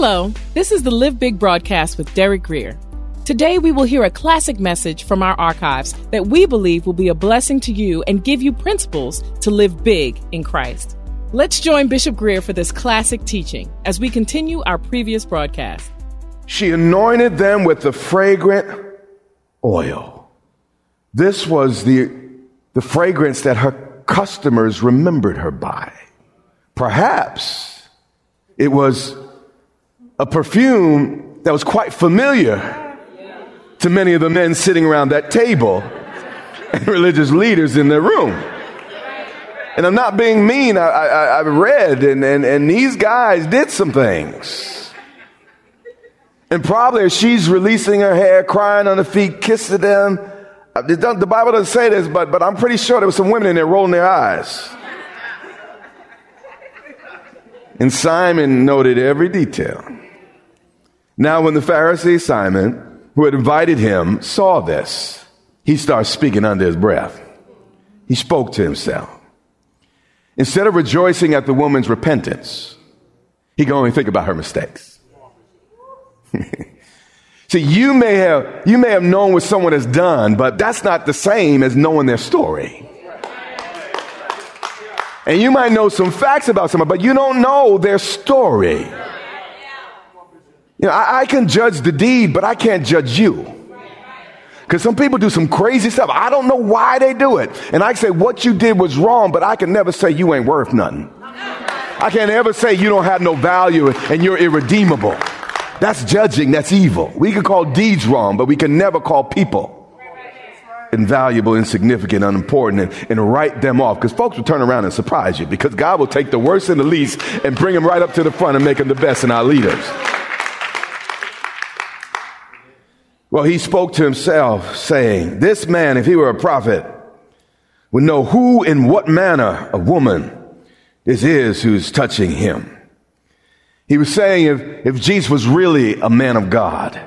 Hello, this is the Live Big broadcast with Derek Grier. Today we will hear a classic message from our archives that we believe will be a blessing to you and give you principles to live big in Christ. Let's join Bishop Grier for this classic teaching as we continue our previous broadcast. She anointed them with the fragrant oil. This was the, the fragrance that her customers remembered her by. Perhaps it was a perfume that was quite familiar to many of the men sitting around that table and religious leaders in their room. And I'm not being mean. I, I, I read, and, and, and these guys did some things. And probably as she's releasing her hair, crying on her feet, kissing them. uh, The Bible doesn't say this, but, but I'm pretty sure there were some women in there rolling their eyes. And Simon noted every detail. Now, when the Pharisee Simon, who had invited him, saw this, he starts speaking under his breath. He spoke to himself. Instead of rejoicing at the woman's repentance, he can only think about her mistakes. See, you may have you may have known what someone has done, but that's not the same as knowing their story. And you might know some facts about someone, but you don't know their story. You know, I, I can judge the deed, but I can't judge you. Because some people do some crazy stuff. I don't know why they do it. And I say what you did was wrong, but I can never say you ain't worth nothing. I can't ever say you don't have no value and you're irredeemable. That's judging, that's evil. We can call deeds wrong, but we can never call people invaluable, insignificant, unimportant, and, and write them off. Because folks will turn around and surprise you because God will take the worst and the least and bring them right up to the front and make them the best in our leaders. Well, he spoke to himself, saying, This man, if he were a prophet, would know who and what manner of woman this is who's touching him. He was saying if, if Jesus was really a man of God,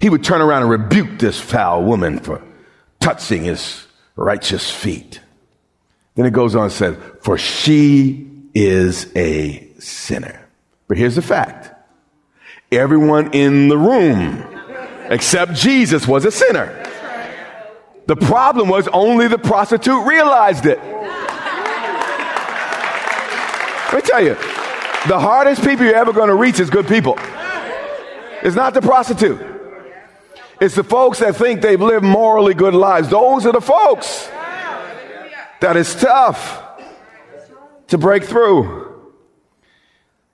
he would turn around and rebuke this foul woman for touching his righteous feet. Then it goes on and says, For she is a sinner. But here's the fact everyone in the room except Jesus was a sinner. The problem was only the prostitute realized it. Let me tell you, the hardest people you're ever going to reach is good people. It's not the prostitute. It's the folks that think they've lived morally good lives. Those are the folks that is tough to break through.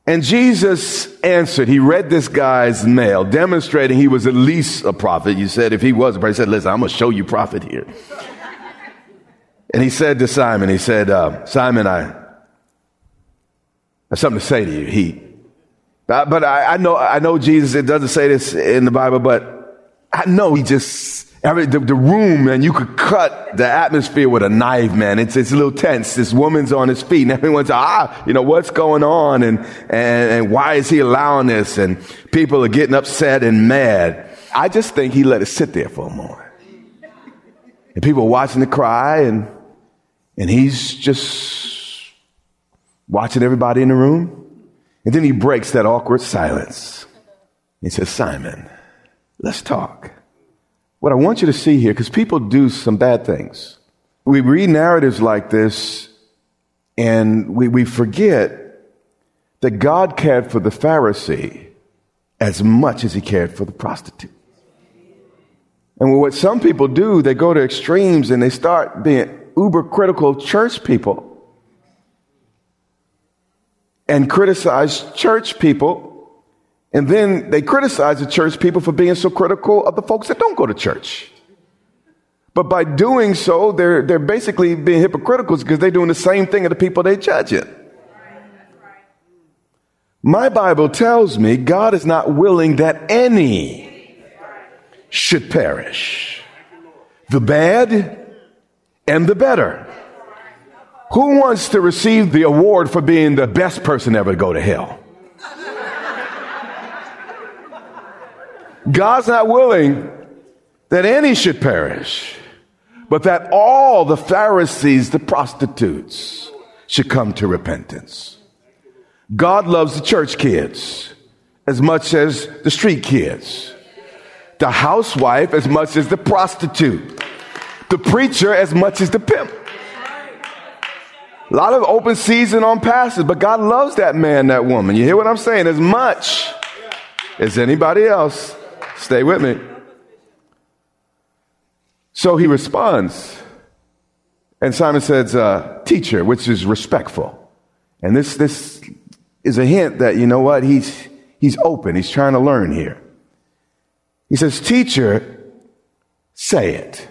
And Jesus answered. He read this guy's mail, demonstrating he was at least a prophet. You said if he was a prophet, he said, listen, I'm going to show you prophet here. and he said to Simon, he said, uh, Simon, I have something to say to you. He, but, but I, I know, I know Jesus, it doesn't say this in the Bible, but I know he just, every, the, the room, man, you could cut the atmosphere with a knife, man. It's, it's a little tense. This woman's on his feet and everyone's, ah, you know, what's going on? And, and, and why is he allowing this? And people are getting upset and mad. I just think he let it sit there for a moment. And people are watching the cry and, and he's just watching everybody in the room. And then he breaks that awkward silence. He says, Simon, let's talk. What I want you to see here, because people do some bad things. We read narratives like this, And we, we forget that God cared for the Pharisee as much as he cared for the prostitute. And what some people do, they go to extremes and they start being uber critical of church people and criticize church people. And then they criticize the church people for being so critical of the folks that don't go to church. But by doing so, they're, they're basically being hypocritical because they're doing the same thing to the people they judge it. My Bible tells me God is not willing that any should perish. The bad and the better. Who wants to receive the award for being the best person ever to go to hell? God's not willing that any should perish but that all the Pharisees, the prostitutes, should come to repentance. God loves the church kids as much as the street kids, the housewife as much as the prostitute, the preacher as much as the pimp. A lot of open season on pastors, but God loves that man, that woman. You hear what I'm saying? As much as anybody else. Stay with me. So he responds. And Simon says, uh, teacher, which is respectful. And this, this is a hint that, you know what, he's, he's open. He's trying to learn here. He says, teacher, say it.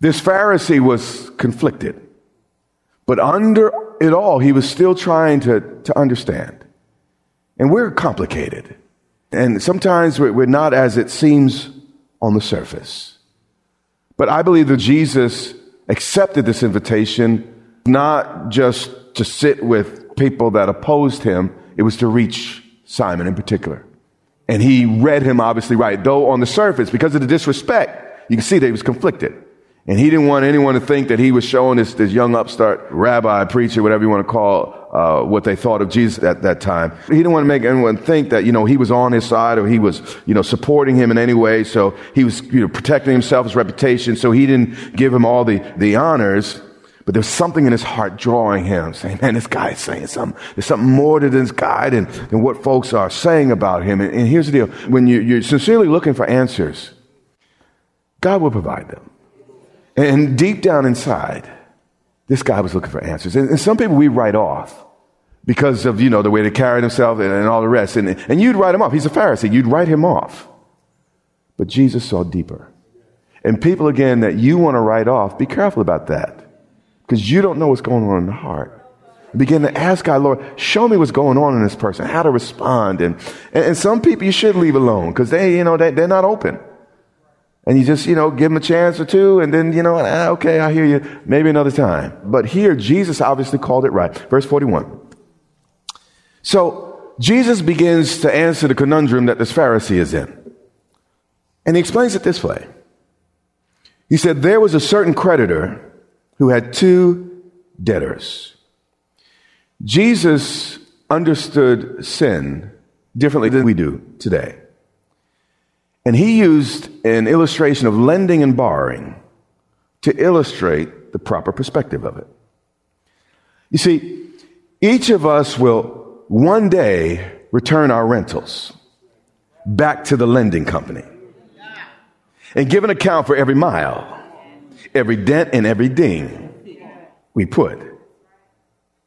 This Pharisee was conflicted, but under it all, he was still trying to, to understand. And we're complicated. And sometimes we're not as it seems on the surface. But I believe that Jesus accepted this invitation not just to sit with people that opposed him, it was to reach Simon in particular. And he read him obviously right, though on the surface, because of the disrespect, you can see that he was conflicted. And he didn't want anyone to think that he was showing this, this young upstart rabbi, preacher, whatever you want to call uh, what they thought of Jesus at that time. He didn't want to make anyone think that, you know, he was on his side or he was, you know, supporting him in any way. So he was, you know, protecting himself, his reputation. So he didn't give him all the, the honors. But there's something in his heart drawing him, saying, man, this guy is saying something. There's something more to this guy than, than what folks are saying about him. And, and here's the deal. When you, you're sincerely looking for answers, God will provide them. And deep down inside, this guy was looking for answers. And, and some people we write off because of, you know, the way they carried themselves and, and all the rest. And, and you'd write him off. He's a Pharisee. You'd write him off. But Jesus saw deeper. And people, again, that you want to write off, be careful about that. Because you don't know what's going on in the heart. Begin to ask God, Lord, show me what's going on in this person, how to respond. And, and, and some people you should leave alone because they, you know, they, they're not open. And you just, you know, give them a chance or two, and then, you know, ah, okay, I hear you, maybe another time. But here, Jesus obviously called it right. Verse 41. So, Jesus begins to answer the conundrum that this Pharisee is in. And he explains it this way. He said, There was a certain creditor who had two debtors. Jesus understood sin differently than we do today. And he used an illustration of lending and borrowing to illustrate the proper perspective of it. You see, each of us will one day return our rentals back to the lending company and give an account for every mile, every dent, and every ding we put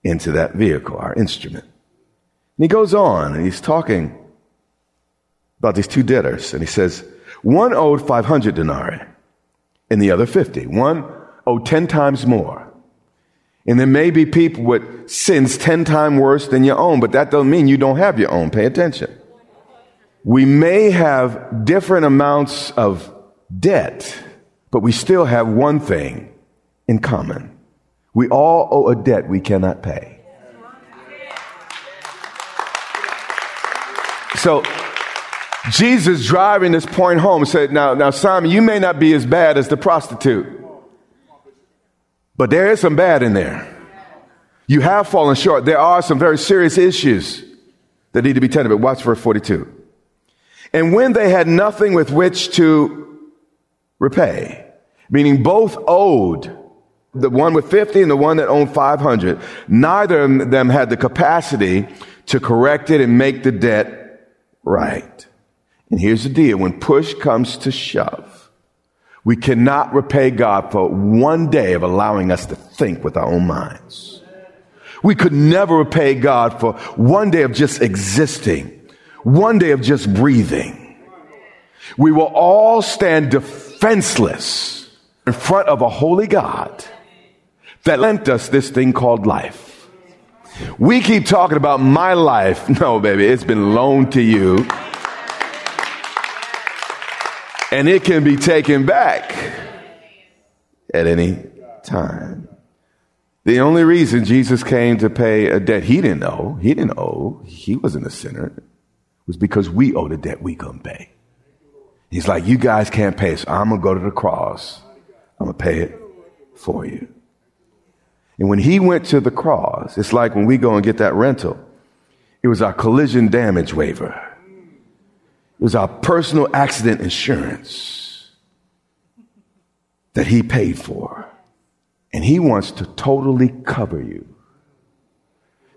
into that vehicle, our instrument. And he goes on and he's talking about these two debtors, and he says, one owed 500 denarii and the other 50. One owed 10 times more. And there may be people with sins 10 times worse than your own, but that doesn't mean you don't have your own. Pay attention. We may have different amounts of debt, but we still have one thing in common. We all owe a debt we cannot pay. So, Jesus driving this point home said, now, now, Simon, you may not be as bad as the prostitute, but there is some bad in there. You have fallen short. There are some very serious issues that need to be tended. But watch verse 42. And when they had nothing with which to repay, meaning both owed the one with 50 and the one that owned 500. Neither of them had the capacity to correct it and make the debt right. And here's the deal. When push comes to shove, we cannot repay God for one day of allowing us to think with our own minds. We could never repay God for one day of just existing, one day of just breathing. We will all stand defenseless in front of a holy God that lent us this thing called life. We keep talking about my life. No, baby, it's been loaned to you. And it can be taken back at any time. The only reason Jesus came to pay a debt he didn't owe, he didn't owe, he wasn't a sinner, was because we owed a debt we couldn't pay. He's like, you guys can't pay, so I'm going to go to the cross. I'm going to pay it for you. And when he went to the cross, it's like when we go and get that rental, it was our collision damage waiver. It was our personal accident insurance that he paid for. And he wants to totally cover you.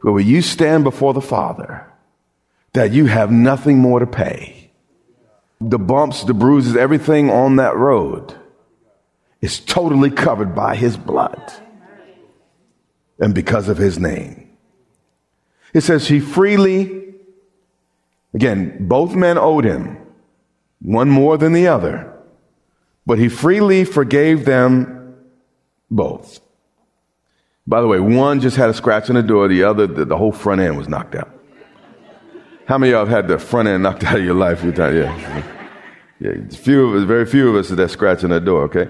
But when you stand before the Father, that you have nothing more to pay. The bumps, the bruises, everything on that road is totally covered by his blood and because of his name. It says he freely, again, both men owed him, one more than the other, but he freely forgave them both. By the way, one just had a scratch on the door, the other, the, the whole front end was knocked out. How many of y'all have had the front end knocked out of your life? Yeah. Yeah, few of us, very few of us that scratch on the door, okay?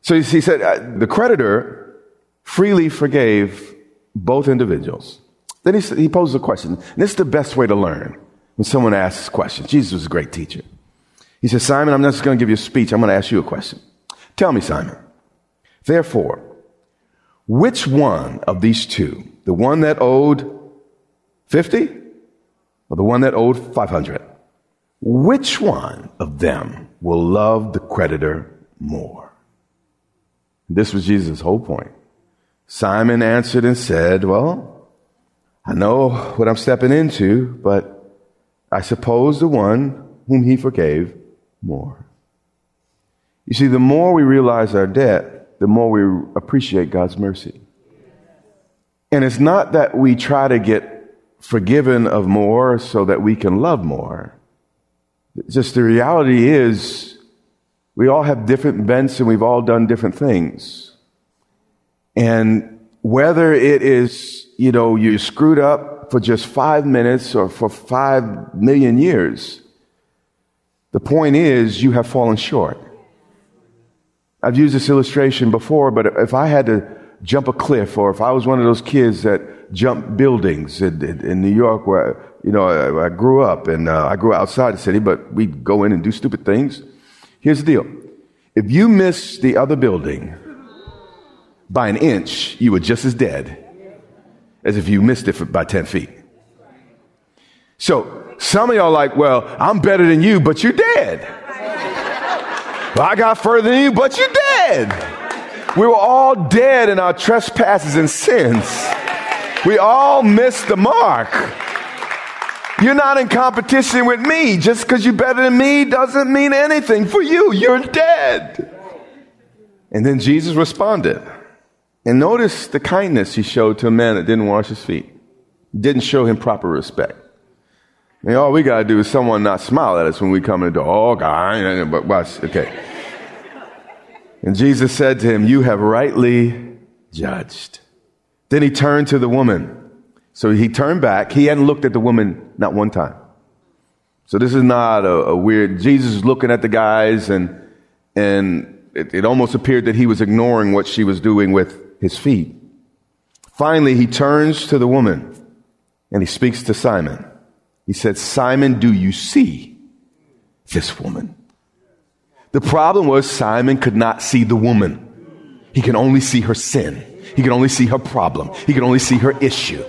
So he said, uh, the creditor freely forgave both individuals. Then he, he poses a question. And this is the best way to learn when someone asks questions. Jesus was a great teacher. He says, Simon, I'm not just going to give you a speech. I'm going to ask you a question. Tell me, Simon. Therefore, which one of these two, the one that owed 50 or the one that owed 500, which one of them will love the creditor more? This was Jesus' whole point. Simon answered and said, Well, I know what I'm stepping into, but I suppose the one whom he forgave more. You see, the more we realize our debt, the more we appreciate God's mercy. And it's not that we try to get forgiven of more so that we can love more. Just the reality is, we all have different bents and we've all done different things. And whether it is, you know, you screwed up for just five minutes or for five million years, the point is you have fallen short. I've used this illustration before, but if I had to jump a cliff or if I was one of those kids that jump buildings in, in, in New York where, you know, I, I grew up and uh, I grew outside the city, but we'd go in and do stupid things. Here's the deal. If you miss the other building, by an inch, you were just as dead as if you missed it by 10 feet. So some of y'all like, well, I'm better than you, but you're dead. well, I got further than you, but you're dead. We were all dead in our trespasses and sins. We all missed the mark. You're not in competition with me. Just because you're better than me doesn't mean anything for you. You're dead. And then Jesus responded. And notice the kindness he showed to a man that didn't wash his feet, didn't show him proper respect. And all we got to do is someone not smile at us when we come in the door. Oh, God, but watch, okay. And Jesus said to him, You have rightly judged. Then he turned to the woman. So he turned back. He hadn't looked at the woman not one time. So this is not a, a weird, Jesus is looking at the guys and, and it, it almost appeared that he was ignoring what she was doing with his feet. Finally, he turns to the woman and he speaks to Simon. He said, Simon, do you see this woman? The problem was Simon could not see the woman. He can only see her sin. He can only see her problem. He can only see her issue.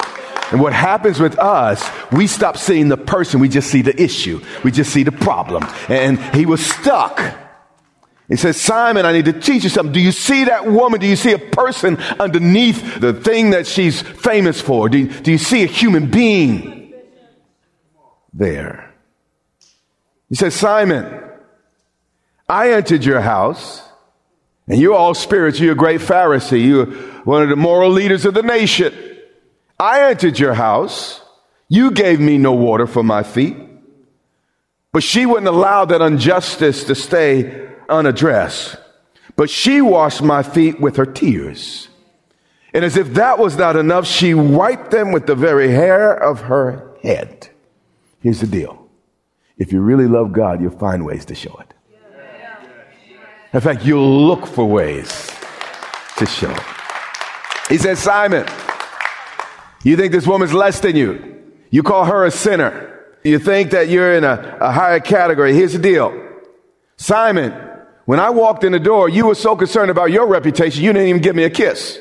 And what happens with us, we stop seeing the person, we just see the issue. We just see the problem. And he was stuck. He says, Simon, I need to teach you something. Do you see that woman? Do you see a person underneath the thing that she's famous for? Do you, do you see a human being there? He says, Simon, I entered your house and you're all spirits. You're a great Pharisee. You're one of the moral leaders of the nation. I entered your house. You gave me no water for my feet. But she wouldn't allow that injustice to stay unaddressed. But she washed my feet with her tears. And as if that was not enough, she wiped them with the very hair of her head. Here's the deal. If you really love God, you'll find ways to show it. In fact, you'll look for ways to show it. He says, Simon, you think this woman's less than you. You call her a sinner. You think that you're in a, a higher category. Here's the deal. Simon, when I walked in the door, you were so concerned about your reputation, you didn't even give me a kiss.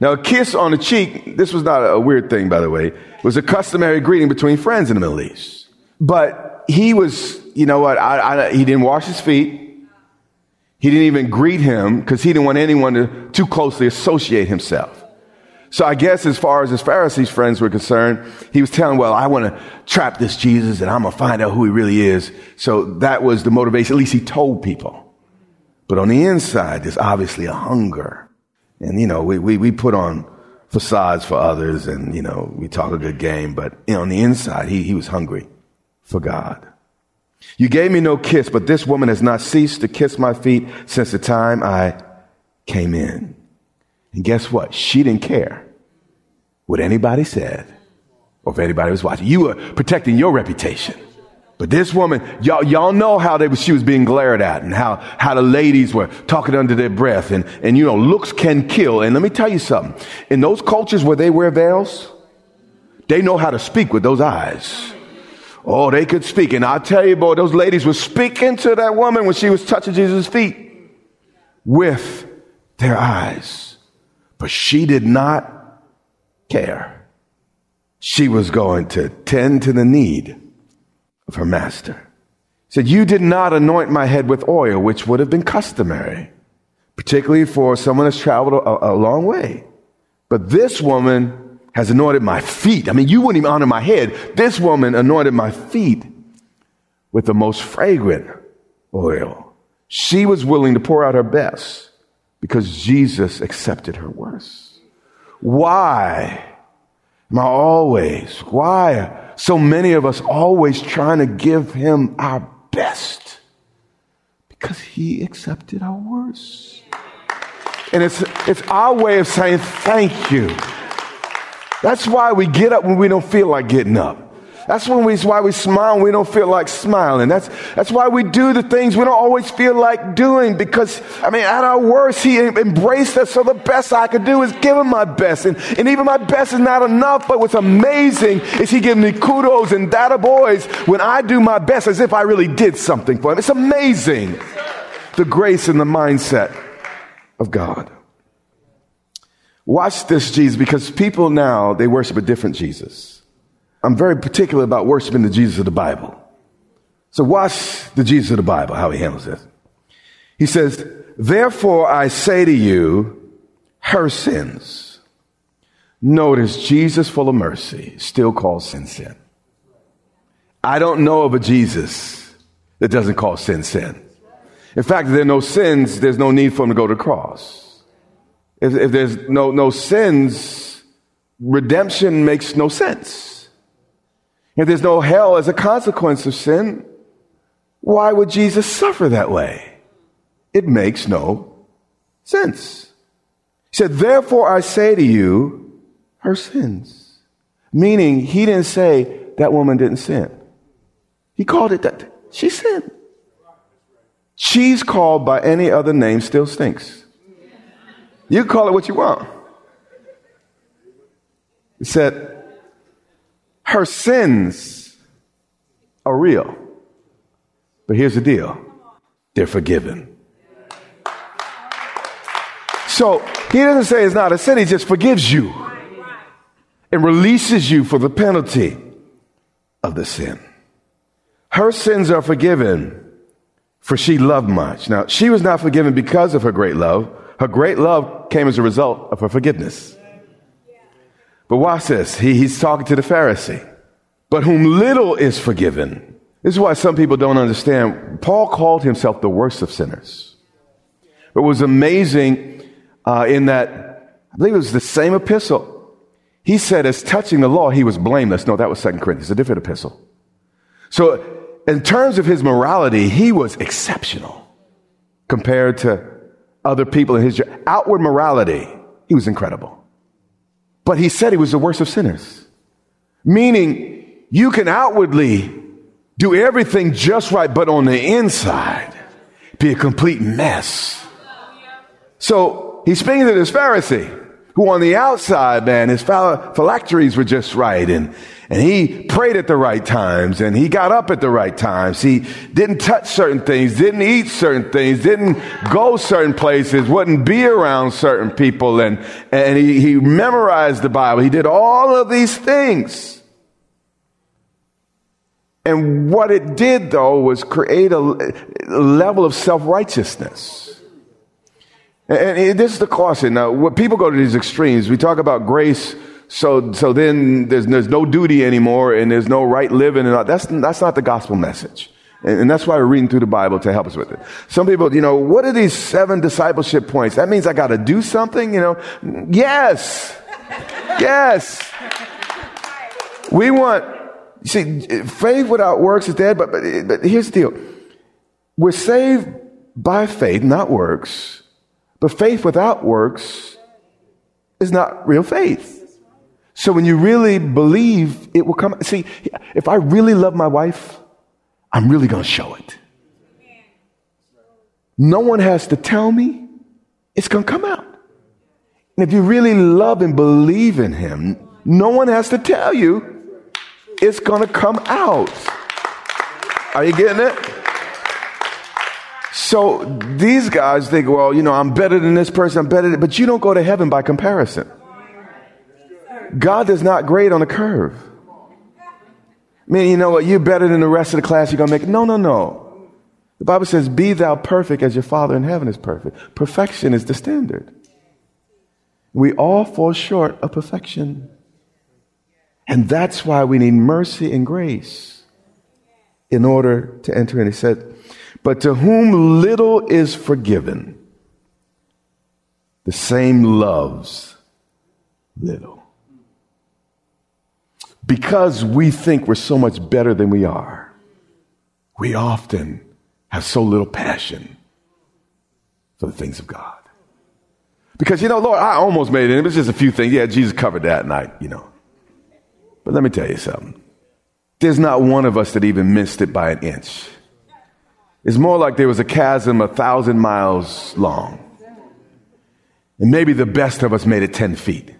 Now, a kiss on the cheek, this was not a weird thing, by the way, was a customary greeting between friends in the Middle East. But he was, you know what, I, I, he didn't wash his feet. He didn't even greet him because he didn't want anyone to too closely associate himself. So I guess as far as his Pharisees friends were concerned, he was telling, well, I want to trap this Jesus and I'm going to find out who he really is. So that was the motivation. At least he told people. But on the inside, there's obviously a hunger. And, you know, we, we, we put on facades for others and, you know, we talk a good game, but you know, on the inside, he, he was hungry for God. You gave me no kiss, but this woman has not ceased to kiss my feet since the time I came in. And guess what? She didn't care what anybody said or if anybody was watching. You were protecting your reputation. But this woman, y'all, y'all know how they, she was being glared at and how, how the ladies were talking under their breath and, and you know, looks can kill. And let me tell you something. In those cultures where they wear veils, they know how to speak with those eyes. Oh, they could speak. And I'll tell you, boy, those ladies were speaking to that woman when she was touching Jesus' feet with their eyes. But she did not care. She was going to tend to the need of her master. said, You did not anoint my head with oil, which would have been customary, particularly for someone that's traveled a, a long way. But this woman has anointed my feet. I mean, you wouldn't even honor my head. This woman anointed my feet with the most fragrant oil. She was willing to pour out her best because Jesus accepted her worst. Why am I always, why are so many of us always trying to give him our best? Because he accepted our worst. And it's, it's our way of saying thank you. That's why we get up when we don't feel like getting up. That's when we, why we smile we don't feel like smiling. That's, that's why we do the things we don't always feel like doing because, I mean, at our worst, he embraced us. So the best I could do is give him my best. And, and even my best is not enough. But what's amazing is he gives me kudos and data boys when I do my best as if I really did something for him. It's amazing. The grace and the mindset of God. Watch this, Jesus, because people now, they worship a different Jesus. I'm very particular about worshiping the Jesus of the Bible. So watch the Jesus of the Bible, how he handles this. He says, Therefore I say to you, her sins. Notice Jesus, full of mercy, still calls sin sin. I don't know of a Jesus that doesn't call sin sin. In fact, if there are no sins, there's no need for him to go to the cross. If, if there's no, no sins, redemption makes no sense. If there's no hell as a consequence of sin, why would Jesus suffer that way? It makes no sense. He said, Therefore I say to you, her sins. Meaning, he didn't say that woman didn't sin. He called it that. She sinned. Cheese called by any other name still stinks. You call it what you want. He said, her sins are real. But here's the deal they're forgiven. So he doesn't say it's not a sin, he just forgives you and releases you for the penalty of the sin. Her sins are forgiven for she loved much. Now, she was not forgiven because of her great love. Her great love came as a result of her forgiveness. But watch this. He, he's talking to the Pharisee. But whom little is forgiven. This is why some people don't understand. Paul called himself the worst of sinners. It was amazing uh, in that, I believe it was the same epistle. He said, as touching the law, he was blameless. No, that was Second Corinthians, a different epistle. So, in terms of his morality, he was exceptional compared to other people in his outward morality. He was incredible. But he said he was the worst of sinners. Meaning, you can outwardly do everything just right, but on the inside, be a complete mess. So he's speaking to this Pharisee who on the outside, man, his phylacteries were just right and, and he prayed at the right times and he got up at the right times. He didn't touch certain things, didn't eat certain things, didn't go certain places, wouldn't be around certain people and, and he, he memorized the Bible. He did all of these things. And what it did though was create a, a level of self-righteousness. And this is the caution. Now, when people go to these extremes, we talk about grace, so, so then there's, there's no duty anymore and there's no right living and all. That's, that's not the gospel message. And, that's why we're reading through the Bible to help us with it. Some people, you know, what are these seven discipleship points? That means I got to do something, you know? Yes. yes. We want, see, faith without works is dead, but, but, but here's the deal. We're saved by faith, not works. But faith without works is not real faith. So when you really believe, it will come. See, if I really love my wife, I'm really going to show it. No one has to tell me, it's going to come out. And if you really love and believe in Him, no one has to tell you, it's going to come out. Are you getting it? So these guys think, well, you know, I'm better than this person, I'm better than, but you don't go to heaven by comparison. God does not grade on a curve. I mean, you know what, you're better than the rest of the class, you're to make it. No, no, no. The Bible says, be thou perfect as your Father in heaven is perfect. Perfection is the standard. We all fall short of perfection. And that's why we need mercy and grace in order to enter in. He said, but to whom little is forgiven, the same loves little. Because we think we're so much better than we are, we often have so little passion for the things of God. Because, you know, Lord, I almost made it. It was just a few things. Yeah, Jesus covered that night, you know. But let me tell you something. There's not one of us that even missed it by an inch. It's more like there was a chasm a thousand miles long. And maybe the best of us made it 10 feet.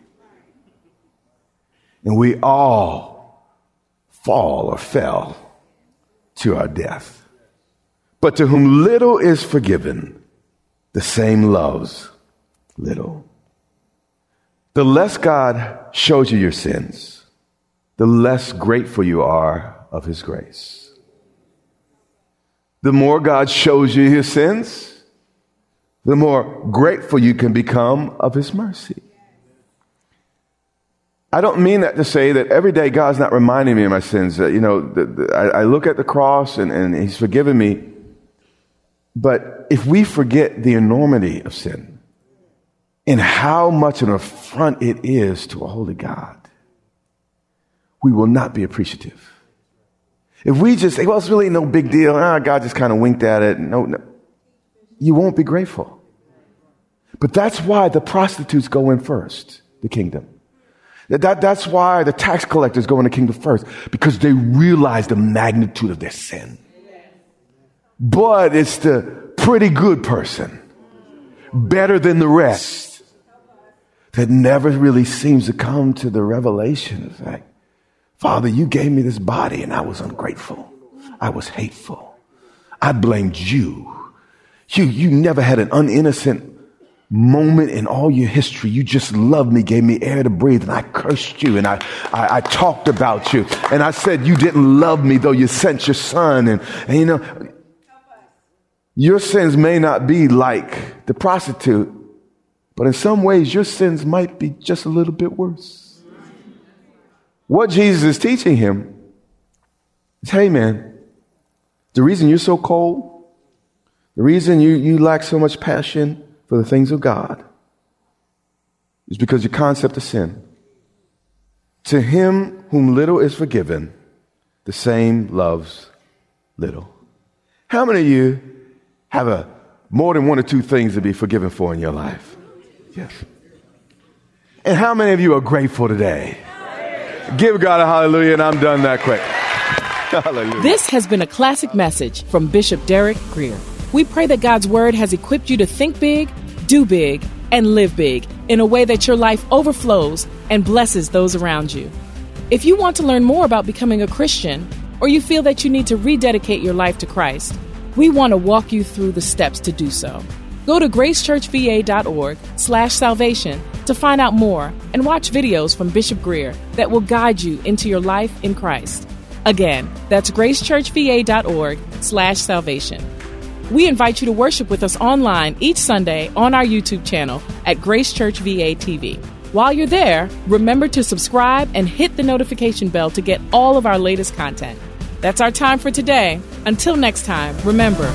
And we all fall or fell to our death. But to whom little is forgiven, the same loves little. The less God shows you your sins, the less grateful you are of his grace the more God shows you his sins, the more grateful you can become of his mercy. I don't mean that to say that every day God's not reminding me of my sins. That, you know, the, the, I, I, look at the cross and, and he's forgiven me. But if we forget the enormity of sin and how much an affront it is to a holy God, we will not be appreciative. If we just say, well, it's really no big deal. Ah, God just kind of winked at it. No, no. You won't be grateful. But that's why the prostitutes go in first, the kingdom. That, that's why the tax collectors go in the kingdom first, because they realize the magnitude of their sin. But it's the pretty good person, better than the rest, that never really seems to come to the revelation of fact Father, you gave me this body and I was ungrateful. I was hateful. I blamed you. You, you never had an uninnocent moment in all your history. You just loved me, gave me air to breathe, and I cursed you and I, I, I, talked about you. And I said you didn't love me though you sent your son. And, and you know, Your sins may not be like the prostitute, but in some ways, your sins might be just a little bit worse. What Jesus is teaching him is hey, man, the reason you're so cold, the reason you, you lack so much passion for the things of God is because your concept of sin. To him whom little is forgiven, the same loves little. How many of you have a more than one or two things to be forgiven for in your life? Yes. And how many of you are grateful today? Give God a hallelujah, and I'm done that quick. Hallelujah. This has been a classic message from Bishop Derek Grier. We pray that God's word has equipped you to think big, do big, and live big in a way that your life overflows and blesses those around you. If you want to learn more about becoming a Christian, or you feel that you need to rededicate your life to Christ, we want to walk you through the steps to do so. Go to gracechurchva.org slash salvation to find out more and watch videos from Bishop Grier that will guide you into your life in Christ. Again, that's gracechurchva.org slash salvation. We invite you to worship with us online each Sunday on our YouTube channel at Grace Church VA TV. While you're there, remember to subscribe and hit the notification bell to get all of our latest content. That's our time for today. Until next time, remember,